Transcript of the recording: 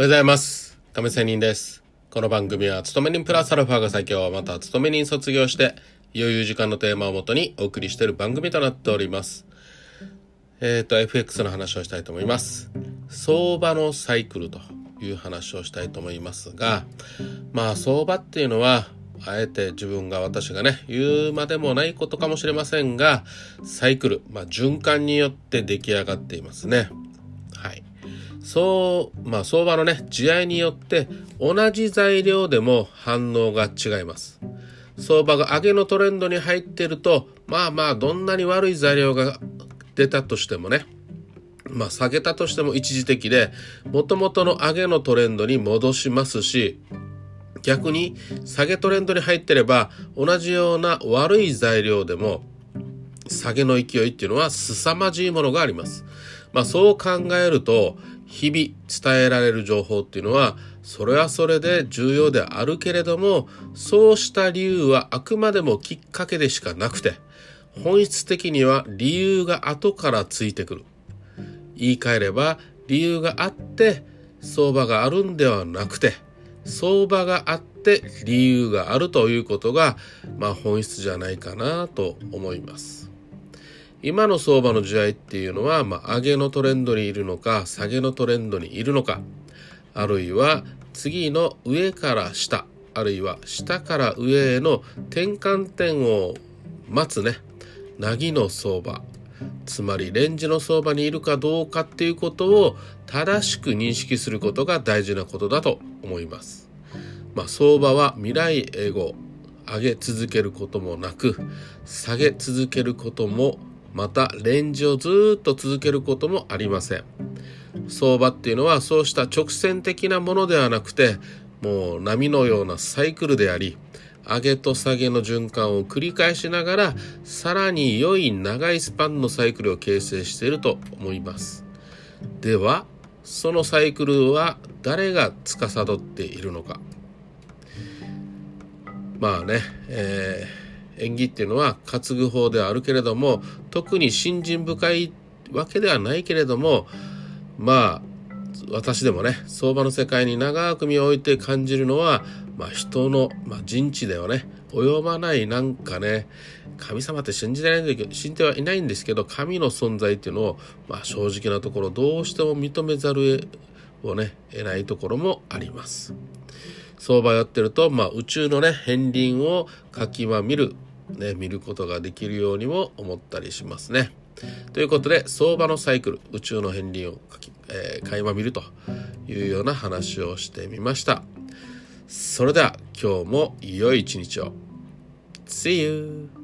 おはようございます。亀仙人です。この番組は、勤め人プラスアルファが最強、また勤め人卒業して、余裕時間のテーマをもとにお送りしている番組となっております。えっ、と、FX の話をしたいと思います。相場のサイクルという話をしたいと思いますが、まあ、相場っていうのは、あえて自分が私がね、言うまでもないことかもしれませんが、サイクル、まあ、循環によって出来上がっていますね。そう、まあ相場のね、地合によって同じ材料でも反応が違います。相場が上げのトレンドに入ってると、まあまあどんなに悪い材料が出たとしてもね、まあ下げたとしても一時的で、元々の上げのトレンドに戻しますし、逆に下げトレンドに入ってれば同じような悪い材料でも下げの勢いっていうのは凄まじいものがあります。まあそう考えると日々伝えられる情報っていうのはそれはそれで重要であるけれどもそうした理由はあくまでもきっかけでしかなくて本質的には理由が後からついてくる。言い換えれば理由があって相場があるんではなくて相場があって理由があるということがまあ本質じゃないかなと思います。今の相場の時代っていうのは、まあ、上げのトレンドにいるのか下げのトレンドにいるのかあるいは次の上から下あるいは下から上への転換点を待つねなぎの相場つまりレンジの相場にいるかどうかっていうことを正しく認識することが大事なことだと思います。まあ、相場は未来永劫上げ続けることもなく下げ続けることもまたレンジをずっと続けることもありません。相場っていうのはそうした直線的なものではなくてもう波のようなサイクルであり上げと下げの循環を繰り返しながらさらに良い長いスパンのサイクルを形成していると思います。ではそのサイクルは誰が司っているのか。まあね、えー、縁起っていうのは担ぐ方ではあるけれども特に信心深いわけではないけれどもまあ私でもね相場の世界に長く身を置いて感じるのは、まあ、人の、まあ、人知ではね及ばないなんかね神様って信じてないんだけど信じてはいないんですけど神の存在っていうのを、まあ、正直なところどうしても認めざるをね得ないところもあります。相場やってると、まあ、宇宙のね片鱗をかきま見る、ね、見ることができるようにも思ったりしますね。ということで相場のサイクル宇宙の片鱗をかき、えー、垣間見るというような話をしてみました。それでは今日も良い一日を。See you!